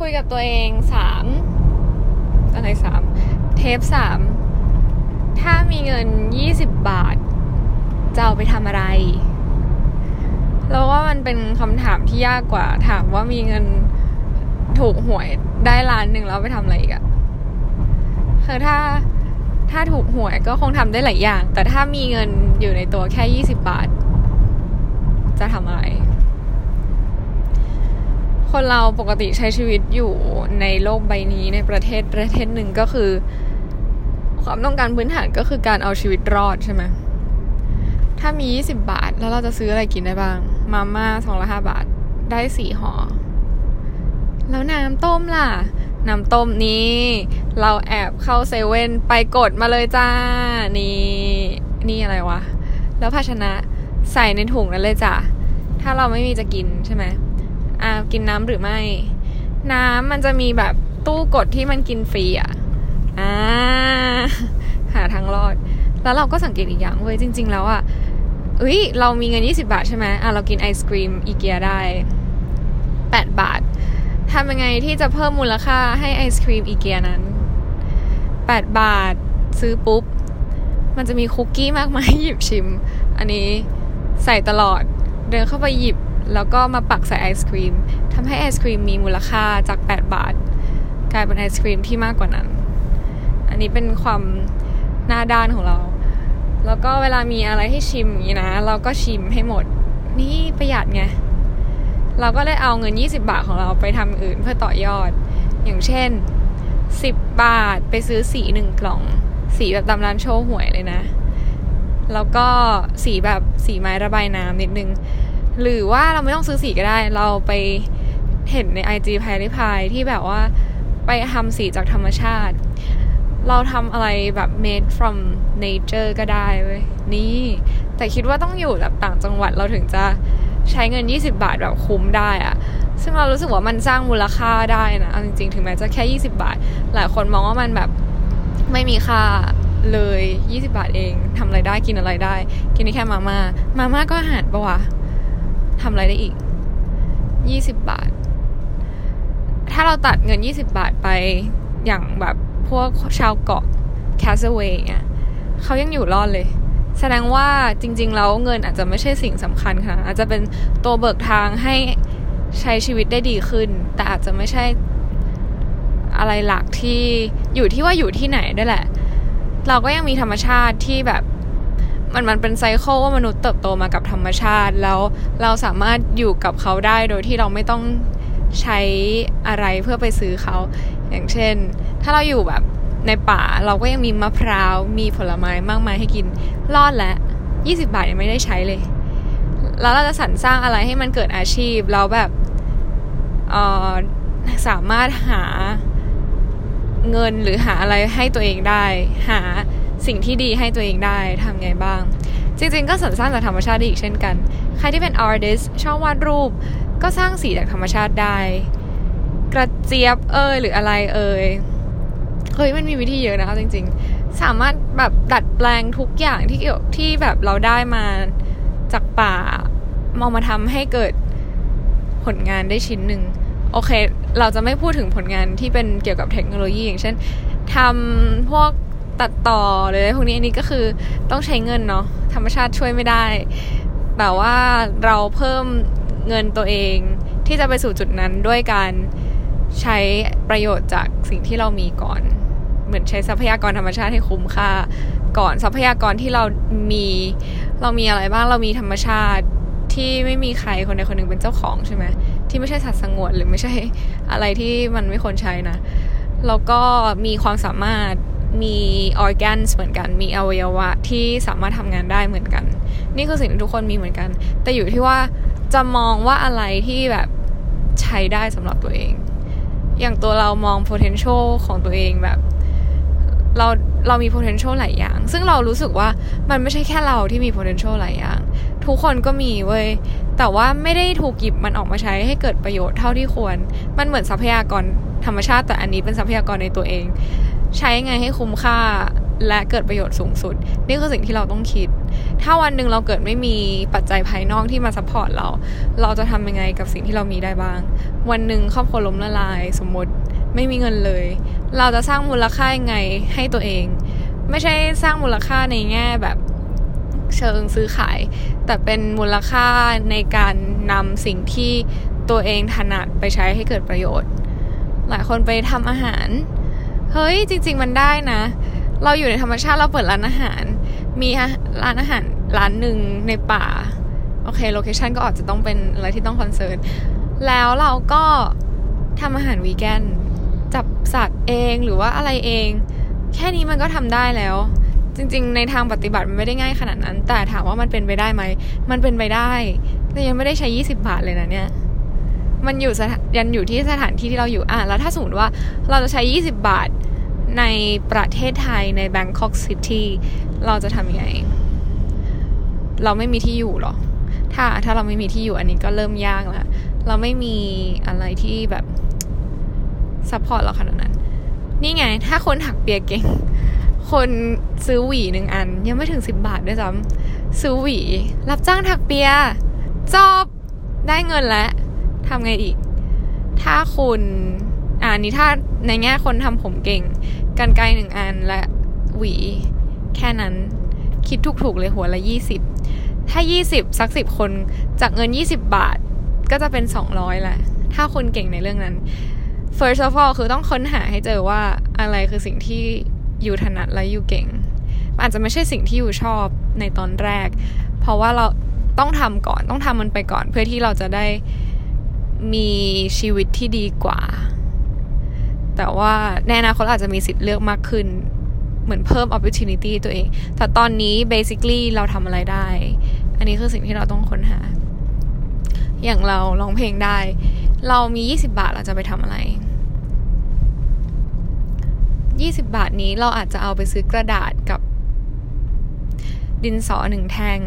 คุยกับตัวเองสามอะไรสามเทปสามถ้ามีเงินยี่สิบบาท จะเอาไปทำอะไร แล้วว่ามันเป็นคำถามที่ยากกว่า ถามว่ามีเงินถูกหวยได้ล้านหนึ่งแล้วไปทำอะไรอีกอะคือถ้าถ้าถูกหวยก็คงทำได้หลายอย่าง แต่ถ้ามีเงินอยู่ในตัวแค่ยี่สิบบาท จะทำอะไร คนเราปกติใช้ชีวิตอยู่ในโลกใบนี้ในประเทศประเทศหนึ่งก็คือ ความต้องการพื้นฐานก็คือการเอาชีวิตรอดใช่ไหมถ้ามี 20 บาท แล้วเราจะซื้ออะไรกินได้บ้าง มาม่าสองละห้าบาทได้สี่ห่อแล้วน้ำต้มล่ะ น้ำต้มนี้ เราแอบเข้าเซเว่นไปกดมาเลยจ้า นี่ นี่อะไรวะ แล้วภาชนะใส่ในถุงนั้นเลยจ้ะ ถ้าเราไม่มีจะกินใช่ไหม อ่ากินน้ำหรือไม่ น้ำมันจะมีแบบตู้กดที่มันกินฟรีอะอ่าหาทางรอด แล้วเราก็สังเกตอีกอย่างเว้ยจริง ๆ แล้วอะเอ้ยเรามีเงิน 20 บาทใช่ไหมอะเรากินไอศครีมอีเกียได้ 8 บาททำยังไงที่จะเพิ่มมูลค่าให้ไอศครีมอีเกียนั้น 8 บาทซื้อปุ๊บ มันจะมีคุกกี้มากมายหยิบชิม อันนี้ใส่ตลอด เดินเข้าไปหยิบ แล้วก็มาปักใส่ไอศครีมทำให้ไอศครีมมีมูลค่าจาก 8 บาท กลายเป็นไอศครีมที่มากกว่านั้น อันนี้เป็นความหน้าด้านของเรา แล้วก็เวลามีอะไรให้ชิมอย่างนี้นะ เราก็ชิมให้หมด นี่ประหยัดไง เราก็เลยเอาเงิน 20 บาทของเราไปทำอื่นเพื่อต่อยอด อย่างเช่น 10 บาทไปซื้อสีหนึ่งกล่อง สีแบบตามร้านโชว์หวยเลยนะ แล้วก็สีแบบสีไม้ระบายน้ำนิดนึง หรือว่าเราไม่ต้องซื้อสีก็ได้ เราไปเห็นใน IG พายริพายที่แบบว่าไปทำสีจากธรรมชาติ เราทำอะไรแบบ made from nature ก็ได้เว้ยนี่ แต่คิดว่าต้องอยู่แบบต่างจังหวัดเราถึงจะใช้เงิน 20 บาทแบบคุ้มได้อะซึ่งเรารู้สึกว่ามันสร้างมูลค่าได้นะเอาจริงๆ ถึงแม้จะแค่ 20 บาท หลายคนมองว่ามันแบบไม่มีค่าเลย 20 บาทเองทำอะไรได้กินอะไรได้ กินได้แค่มาม่ามาม่าก็อาหารปะวะ อะไรได้อีก 20 บาท ถ้าเราตัดเงิน 20 บาทไปอย่างแบบพวกชาวเกาะแคสเวย์เนี่ยเขายังอยู่รอดเลย แสดงว่าจริง ๆ แล้วเงินอาจจะไม่ใช่สิ่งสำคัญค่ะ อาจจะเป็นตัวเบิกทางให้ใช้ชีวิตได้ดีขึ้น แต่อาจจะไม่ใช่อะไรหลักที่อยู่ที่ว่าอยู่ที่ไหนด้วยแหละ เราก็ยังมีธรรมชาติที่แบบ มันมันเป็นไซเคิลว่ามนุษย์เติบโตมากับธรรมชาติ แล้วเราสามารถอยู่กับเขาได้โดยที่เราไม่ต้องใช้อะไรเพื่อไปซื้อเขา อย่างเช่น ถ้าเราอยู่แบบในป่าเราก็ยังมีมะพร้าว มีผลไม้มากมายให้กิน รอดแล้ว20 บาทยังไม่ได้ใช้เลย แล้วเราจะสรรสร้างอะไรให้มันเกิดอาชีพแล้วแบบเออสามารถหาเงินหรือหาอะไรให้ตัวเองได้ หา สิ่งที่ดีให้ตัวเองได้ทำไงบ้าง จริงๆ ก็สรรสร้างจากธรรมชาติได้อีกเช่นกัน ใครที่เป็น artist ชอบวาดรูป ก็สร้างสีจากธรรมชาติได้ กระเจี๊ยบเอยหรืออะไรเอยเฮ้ยมันมีวิธีเยอะนะคะจริง ๆ สามารถแบบดัดแปลงทุกอย่างที่เกี่ยวที่แบบเราได้มาจากป่ามองมาทำให้เกิดผลงานได้ชิ้นหนึ่งโอเค เราจะไม่พูดถึงผลงานที่เป็นเกี่ยวกับเทคโนโลยีอย่างเช่นทำพวก ตัดต่อเลยพวกนี้อันนี้ก็คือต้องใช้เงินเนาะธรรมชาติช่วยไม่ได้ แต่ว่าเราเพิ่มเงินตัวเองที่จะไปสู่จุดนั้นด้วยการใช้ประโยชน์จากสิ่งที่เรามีก่อน เหมือนใช้ทรัพยากรธรรมชาติให้คุ้มค่า ก่อนทรัพยากรที่เรามีเรามีอะไรบ้างเรามีธรรมชาติที่ไม่มีใครคนใดคนหนึ่งเป็นเจ้าของใช่ไหมที่ไม่ใช่สัตว์สงวนหรือไม่ใช่อะไรที่มันไม่ควรใช้นะแล้วก็มีความสามารถ มีออร์แกนเหมือนกัน มีอวัยวะที่สามารถทำงานได้เหมือนกัน นี่คือสิ่งที่ทุกคนมีเหมือนกัน แต่อยู่ที่ว่าจะมองว่าอะไรที่แบบใช้ได้สำหรับตัวเอง อย่างตัวเรามอง potential ของตัวเองแบบ เราเรามี potential หลายอย่าง ซึ่งเรารู้สึกว่ามันไม่ใช่แค่เราที่มี potential หลายอย่าง ทุกคนก็มีเว้ย แต่ว่าไม่ได้ถูกหยิบมันออกมาใช้ให้เกิดประโยชน์เท่าที่ควร มันเหมือนทรัพยากรธรรมชาติแต่อันนี้เป็นทรัพยากรในตัวเอง ใช้ไงให้คุ้มค่าและเกิดประโยชน์สูงสุด นี่คือสิ่งที่เราต้องคิด ถ้าวันหนึ่งเราเกิดไม่มีปัจจัยภายนอกที่มา support เรา เราจะทำยังไงกับสิ่งที่เรามีได้บ้าง วันหนึ่งครอบครัวล้มละลาย สมมติไม่มีเงินเลย เราจะสร้างมูลค่ายังไงให้ตัวเอง ไม่ใช่สร้างมูลค่าในแง่แบบเชิงซื้อขาย แต่เป็นมูลค่าในการนำสิ่งที่ตัวเองถนัดไปใช้ให้เกิดประโยชน์ หลายคนไปทำอาหาร เฮ้ยจริง ๆ มันได้นะ เราอยู่ในธรรมชาติเราเปิดร้านอาหาร มีร้านอาหารร้านหนึ่งในป่าโอเค location ก็อาจจะต้องเป็นอะไรที่ต้อง concern แล้วเราก็ทำอาหารวีแกนจับสัตว์เองหรือว่าอะไรเอง แค่นี้มันก็ทำได้แล้ว จริง ๆ ในทางปฏิบัติมันไม่ได้ง่ายขนาดนั้น แต่ถามว่ามันเป็นไปได้ไหม มันเป็นไปได้แต่ยังไม่ได้ใช้ 20 บาทเลยนะเนี่ย มันอยู่ยันอยู่ที่สถานที่ที่เราอยู่อะแล้วถ้าสมมติว่าเราจะใช้ 20 บาท ในประเทศไทยใน Bangkok City เราจะทำยังไง เราไม่มีที่อยู่หรอ ถ้าถ้าเราไม่มีที่อยู่อันนี้ก็เริ่มยากแล้วเราไม่มีอะไรที่แบบ support เราขนาดนั้น นี่ไง ถ้าคนถักเปียเก่ง คนซื้อหวีหนึ่งอัน ยังไม่ถึงสิบบาทด้วยซ้ำซื้อหวี รับจ้างถักเปียจบได้เงินแล้วทำไงอีก ถ้าคุณ อ่านี้ถ้าในแง่คนทำผมเก่ง กันไกลหนึ่งอันและหวี แค่นั้น คิดถูกๆเลยหัวละยี่สิบถ้ายี่สิบสักสิบคนจากเงินยี่สิบบาทก็จะเป็นสองร้อยแหละ ถ้าคุณเก่งในเรื่องนั้น first of all คือต้องค้นหาให้เจอว่าอะไรคือสิ่งที่อยู่ถนัดและอยู่เก่ง อาจจะไม่ใช่สิ่งที่อยู่ชอบในตอนแรก เพราะว่าเราต้องทำก่อนต้องทำมันไปก่อนเพื่อที่เราจะได้มีชีวิตที่ดีกว่า แต่ว่าในอนาคตอาจจะมีสิทธิ์เลือกมากขึ้น เหมือนเพิ่ม opportunity ตัวเอง แต่ตอนนี้ basically เราทำอะไรได้ อันนี้คือสิ่งที่เราต้องค้นหา อย่างเราร้องเพลงได้ เรามี 20 บาทเราจะไปทำอะไร 20 บาทนี้เราอาจจะเอาไปซื้อกระดาษกับ ดินสอหนึ่งแท่ง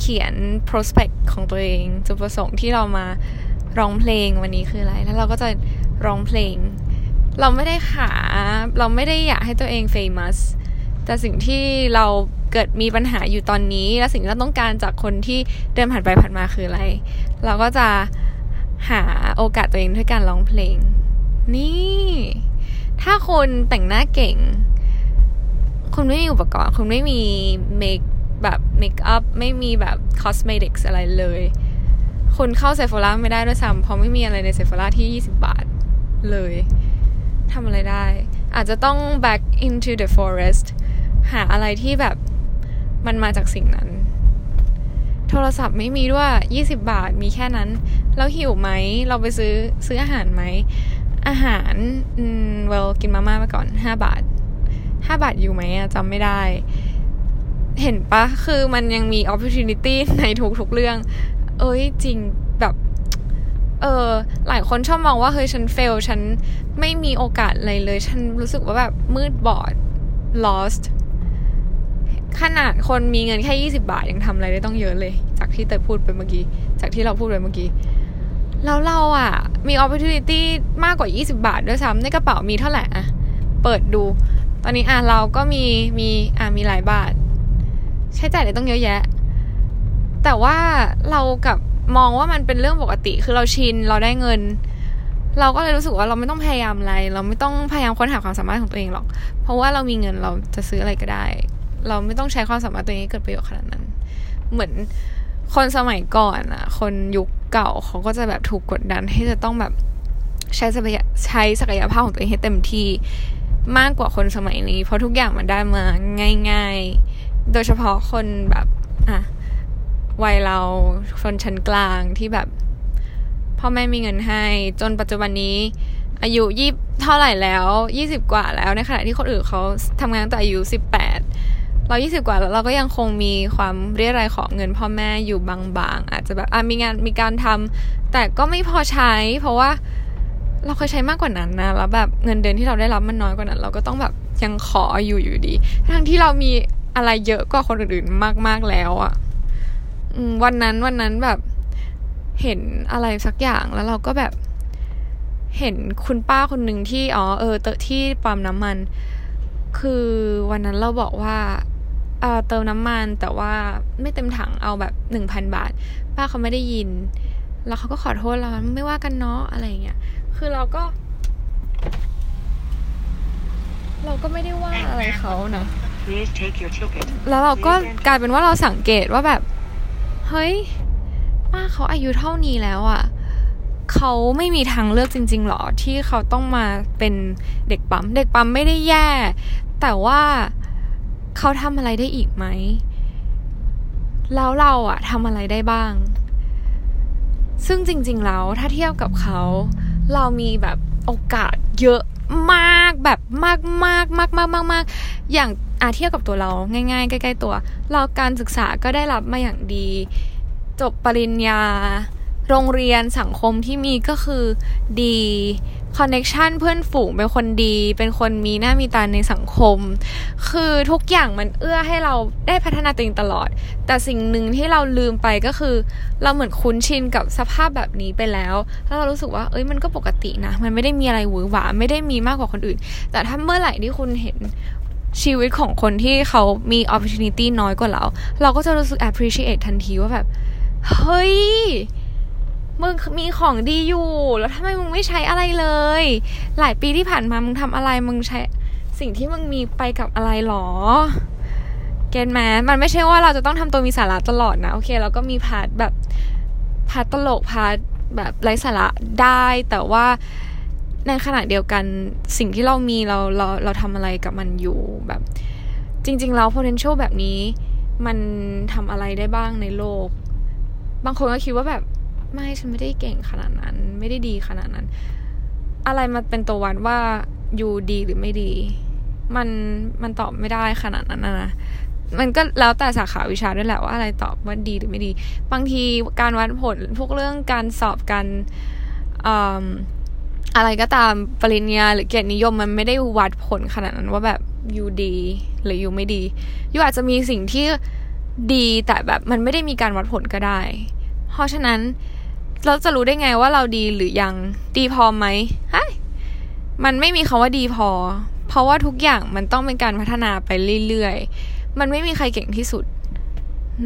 เขียน prospect ของตัวเองจุดประสงค์ที่เรามาร้องเพลงวันนี้คืออะไร แล้วเราก็จะร้องเพลง เราไม่ได้ขาเราไม่ได้อยากให้ตัวเอง famous แต่สิ่งที่เราเกิดมีปัญหาอยู่ตอนนี้ และสิ่งที่เราต้องการจากคนที่เดินผ่านไปผ่านมาคืออะไร เราก็จะหาโอกาสตัวเองด้วยการร้องเพลง นี่ ถ้าคนแต่งหน้าเก่ง คุณไม่มีอุปกรณ์คุณไม่มีเมคแบบเมคอัพไม่มีแบบ cosmetics อะไรเลย คุณเข้า Sephora ไม่ได้ด้วยซ้ำเพราะไม่มีอะไรใน Sephora ที่ 20 บาทเลย ทำอะไรได้ อาจจะต้อง back into the forest หาอะไรที่แบบมันมาจากสิ่งนั้น โทรศัพท์ไม่มีด้วย 20 บาทมีแค่นั้น แล้วหิวไหม เราไปซื้อซื้ออาหารไหม อาหารอืมเวลกินมาม่าไปก่อนห้าบาทห้าบาทอยู่ไหมจำไม่ได้ เห็นปะคือมันยังมี opportunity ในทุกๆเรื่อง เอ้ยจริงแบบ เออหลายคนชอบมองว่าเฮ้ยฉันเฟลฉัน ไม่มีโอกาสอะไรเลย ฉันรู้สึกว่าแบบมืดบอด lost ขนาดคนมีเงินแค่ยี่สิบาทยังทำอะไรได้ต้องเยอะเลย จากที่แต่พูดไปเมื่อกี้ จากที่เราพูดไปเมื่อกี้ แล้วเราอะ่ะ มี opportunity มากกว่า 20 บาทด้วยซ้ำในกระเป๋ามีเท่าไหร่อะเปิดดู ตอนนี้อะเราก็มีมีอะมีหลายบาท ใช้จ่ายได้ต้องเยอะแยะ แต่ว่าเรากับมองว่ามันเป็นเรื่องปกติ คือเราชินเราได้เงิน เราก็เลยรู้สึกว่าเราไม่ต้องพยายามอะไร เราไม่ต้องพยายามค้นหาความสามารถของตัวเองหรอก เพราะว่าเรามีเงินเราจะซื้ออะไรก็ได้ เราไม่ต้องใช้ความสามารถตัวเองให้เกิดประโยชน์ขนาดนั้น เหมือนคนสมัยก่อนอะคนยุคเก่าเขาก็จะแบบถูกกดดันให้จะต้องแบบใช้ศักยใช้ศักยภาพของตัวเองให้เต็มที่มากกว่าคนสมัยนี้ เพราะทุกอย่างมันได้มาง่าย ๆ โดยเฉพาะคนแบบอะวัยเราชนชั้นกลางที่แบบ พ่อแม่มีเงินให้ จนปัจจุบันนี้ อายุยี่เท่าไหร่แล้วยี่สิบกว่าแล้วในขณะที่คนอื่นเขาทำงานตั้งแต่อายุสิบแปดเรายี่สิบกว่าแล้วเราก็ยังคงมีความเรียรายของเงินพ่อแม่อยู่บางๆ อาจจะแบบอะมีงานมีการทำแต่ก็ไม่พอใช้ เพราะว่าเราเคยใช้มากกว่านั้นนะแล้วแบบเงินเดือนที่เราได้รับมันน้อยกว่านั้น เราก็ต้องแบบยังขออยู่อยู่ดี ทั้งที่เรามีอะไรเยอะกว่าคนอื่นๆมากๆแล้วอะ่ะวันนั้นวันนั้นแบบ เห็นอะไรสักอย่างแล้วเราก็แบบเห็นคุณป้าคนหนึ่งที่อ๋อเออเตอที่ปั๊มน้ำมัน คือวันนั้นเราบอกว่าเเติมน้ำมันแต่ว่าไม่เต็มถังเอาแบบหนึ่งพันบาท ป้าเขาไม่ได้ยิน แล้วเขาก็ขอโทษเราไม่ว่ากันเนาะอะไรเงี้ยคือเราก็ เราก็ไม่ได้ว่าอะไรเขานะแล้วเราก็กลายเป็นว่าเราสังเกตว่าแบบ เฮ้ย ป้าเขาอายุเท่านี้แล้วอะ่ะเขาไม่มีทางเลือกจริง ๆหรอที่เขาต้องมาเป็นเด็กปั๊ม เด็กปั๊มไม่ได้แย่ แต่ว่าเขาทำอะไรได้อีกไหมแล้วเราอะทำอะไรได้บ้าง ซึ่งจริง ๆ แล้วถ้าเทียบกับเขา เรามีแบบโอกาสเยอะมากแบบมากมากมากมากมากมากอย่างอาเทียบกับตัวเราง่าย ๆ ใกล้ ๆ ตัว เราการศึกษาก็ได้รับมาอย่างดี จบปริญญา โรงเรียนสังคมที่มีก็คือดีคอนเน็ชันเพื่อนฝูงเป็นคนดี เป็นคนมีหน้ามีตาในสังคม คือทุกอย่างมันเอื้อให้เราได้พัฒนาตัวเองตลอด แต่สิ่งหนึ่งที่เราลืมไปก็คือ เราเหมือนคุ้นชินกับสภาพแบบนี้ไปแล้ว แล้วเรารู้สึกว่า เอ้ยมันก็ปกตินะ มันไม่ได้มีอะไรหวือหวาไม่ได้มีมากกว่าคนอื่น แต่ถ้าเมื่อไหร่ที่คุณเห็นชีวิตของคนที่เขามี opportunity น้อยกว่าเรา เราก็จะรู้สึก appreciate ทันทีว่าแบบ เฮ้ย มึงมีของดีอยู่ แล้วทำไมมึงไม่ใช้อะไรเลย หลายปีที่ผ่านมามึงทำอะไรมึงใช้ สิ่งที่มึงมีไปกับอะไรหรอเกณฑ์แมมันไม่ใช่ว่าเราจะต้องทำตัวมีสาระตลอดนะ โอเคเราก็มีพาร์ทแบบpart ตลก part แบบไร้สาระได้แต่ว่าในขณะเดียวกันสิ่งที่เรามีเราเราเราทำอะไรกับมันอยู่แบบ จริง ๆ แล้ว potential แบบนี้ มันทำอะไรได้บ้างในโลก บางคนก็คิดว่าแบบไม่ฉันไม่ได้เก่งขนาดนั้น ไม่ได้ดีขนาดนั้น อะไรมาเป็นตัววัดว่าอยู่ดีหรือไม่ดี มันมันตอบไม่ได้ขนาดนั้นนะมันก็แล้วแต่สาขาวิชาด้วยแหละว่าอะไรตอบว่าดีหรือไม่ดี บางทีการวัดผลพวกเรื่องการสอบกันอะไรก็ตามปริญญาหรือเกียรตินิยมมันไม่ได้วัดผลขนาดนั้นว่าแบบอยู่ดีหรืออยู่ไม่ดีอยู่อาจจะมีสิ่งที่ ดีแต่แบบมันไม่ได้มีการวัดผลก็ได้ เพราะฉะนั้นเราจะรู้ได้ไงว่าเราดีหรือยังดีพอไหมฮะมันไม่มีคาว่าดีพอ เพราะว่าทุกอย่างมันต้องเป็นการพัฒนาไปเรื่อยๆ มันไม่มีใครเก่งที่สุด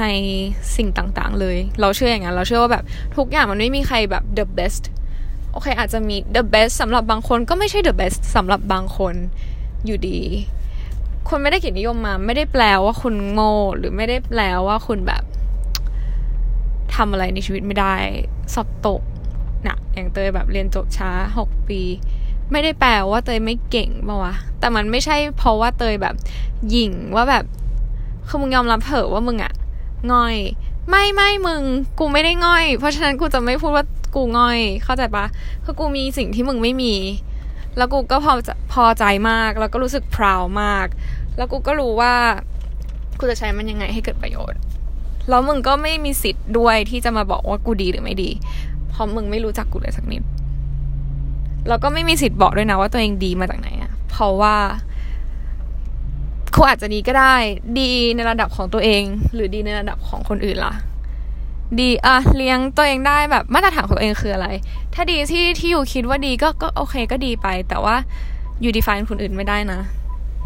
ในสิ่งต่างๆ เลย เราเชื่ออย่างนั้น เราเชื่อว่าแบบทุกอย่างมันไม่มีใครแบบ the best โอเคอาจจะมี the best สำหรับบางคนก็ไม่ใช่ the best สำหรับบางคนอยู่ดี คุณไม่ได้เกียรตินิยมมา ไม่ได้แปลว่าคุณโง่หรือไม่ได้แปลว่าคุณแบบทำอะไรในชีวิตไม่ได้ สอบตกนะอย่างเตยแบบเรียนจบช้าหกปี ไม่ได้แปลว่าเตยไม่เก่งป่าวะแต่มันไม่ใช่เพราะว่าเตยแบบหยิ่งว่าแบบคือมึงยอมรับเถอะว่ามึงอะง่อย ไม่ไม่มึง กูไม่ได้ง่อย เพราะฉะนั้นกูจะไม่พูดว่ากูง่อย เข้าใจปะคือกูมีสิ่งที่มึงไม่มี แล้วกูก็พอพอใจมาก แล้วก็รู้สึกพราวมาก แล้วกูก็รู้ว่ากูจะใช้มันยังไงให้เกิดประโยชน์ แล้วมึงก็ไม่มีสิทธิ์ด้วยที่จะมาบอกว่ากูดีหรือไม่ดี เพราะมึงไม่รู้จักกูเลยสักนิด แล้วก็ไม่มีสิทธิ์บอกด้วยนะว่าตัวเองดีมาจากไหนอะเพราะว่าเขาอาจจะดีก็ได้ ดีในระดับของตัวเอง หรือดีในระดับของคนอื่นล่ะ ดีอะเลี้ยงตัวเองได้แบบมาตรฐานของตัวเองคืออะไร ถ้าดีที่ที่อยู่คิดว่าดีก็ก็โอเคก็ดีไป แต่ว่าอยู่ดีไฟน์คนอื่นไม่ได้นะ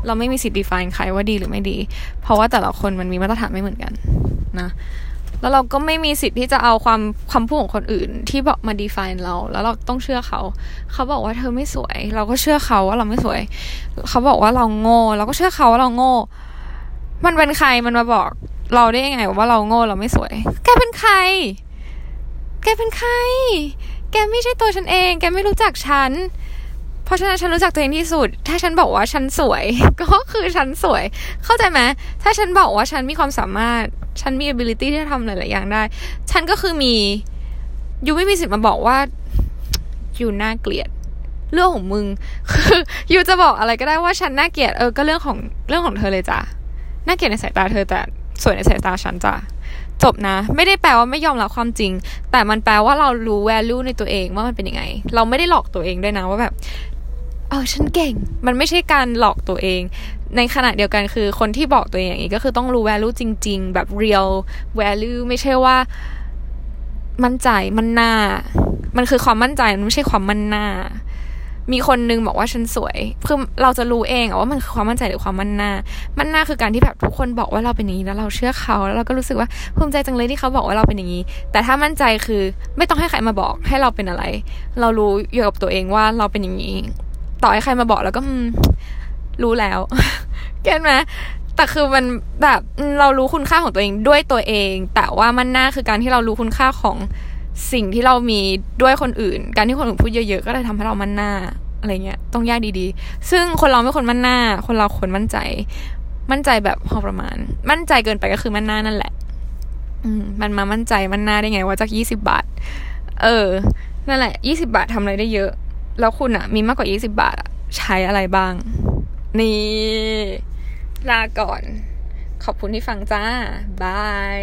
เราไม่มีสิทธิ์ define ใครว่าดีหรือไม่ดี เพราะว่าแต่ละคนมันมีมาตรฐานไม่เหมือนกันนะแล้วเราก็ไม่มีสิทธิ์ที่จะเอาความคำพูดของคนอื่น ที่บอกมา define เรา แล้วเราต้องเชื่อเขา เขาบอกว่าเธอไม่สวย เราก็เชื่อเขาว่าเราไม่สวย เขาบอกว่าเราโง่ เราก็เชื่อเขาว่าเราโง่ มันเป็นใครมันมาบอก เราได้ยังไงว่าเราโง่เราไม่สวย แกเป็นใคร แกเป็นใคร แกไม่ใช่ตัวฉันเอง แกไม่รู้จักฉัน เพราะฉะนั้นฉันรู้จักตัวเองที่สุด ถ้าฉันบอกว่าฉันสวย ก็คือฉันสวย เข้าใจไหมถ้าฉันบอกว่าฉันมีความสามารถ ฉันมี ability ที่จะทำหลาย ๆ อย่างได้ ฉันก็คือมียูไม่มีสิทธิ์มาบอกว่ายูน่าเกลียด เรื่องของมึง คือยูจะบอกอะไรก็ได้ว่าฉันน่าเกลียด เออ ก็เรื่องของเรื่องของเธอเลยจ้ะ น่าเกลียดในสายตาเธอแต่สวยในสายตาฉันจ้ะจบนะ ไม่ได้แปลว่าไม่ยอมรับความจริง แต่มันแปลว่าเรารู้ value ในตัวเองว่ามันเป็นยังไง เราไม่ได้หลอกตัวเองด้วยนะว่าแบบ เออฉันเก่ง มันไม่ใช่การหลอกตัวเอง ในขณะเดียวกันคือคนที่บอกตัวเองอย่างนี้ก็คือต้องรู้ value จริง ๆ แบบ real value ไม่ใช่ว่ามั่นใจมันหน้า มันคือความมั่นใจมันไม่ใช่ความมั่นหน้า มีคนนึงบอกว่าฉันสวยคือเราจะรู้เองว่ามันคือความมั่นใจหรือความมั่นหน้า มั่นหน้าคือการที่แบบทุกคนบอกว่าเราเป็นอย่างนี้แล้วเราเชื่อเขาแล้วเราก็รู้สึกว่าภูมิใจจังเลยที่เขาบอกว่าเราเป็นอย่างนี้ แต่ถ้ามั่นใจคือไม่ต้องให้ใครมาบอกให้เราเป็นอะไร เรารู้อยู่กับตัวเองว่าเราเป็นอย่างนี้ ต่อให้ใครมาบอกแล้วก็รู้แล้วเก็ตไหมแต่คือมันแบบเรารู้คุณค่าของตัวเองด้วยตัวเอง แต่ว่ามันหน้าคือการที่เรารู้คุณค่าของสิ่งที่เรามีด้วยคนอื่น การที่คนอื่นพูดเยอะๆ ก็เลยทำให้เรามั่นหน้าอะไรเงี้ย ต้องแยกดีๆ ซึ่งคนเราไม่คนมั่นหน้า คนเราคนมั่นใจ มั่นใจแบบพอประมาณ มั่นใจเกินไปก็คือมั่นหน้านั่นแหละ อืมมันมามั่นใจมั่นหน้าได้ไงว่าจากยี่สิบาท เออ นั่นแหละยี่สิบาททำอะไรได้เยอะ แล้วคุณอะมีมากกว่า 20 บาทใช้อะไรบ้าง นี่ ลาก่อน ขอบคุณที่ฟังจ้า บาย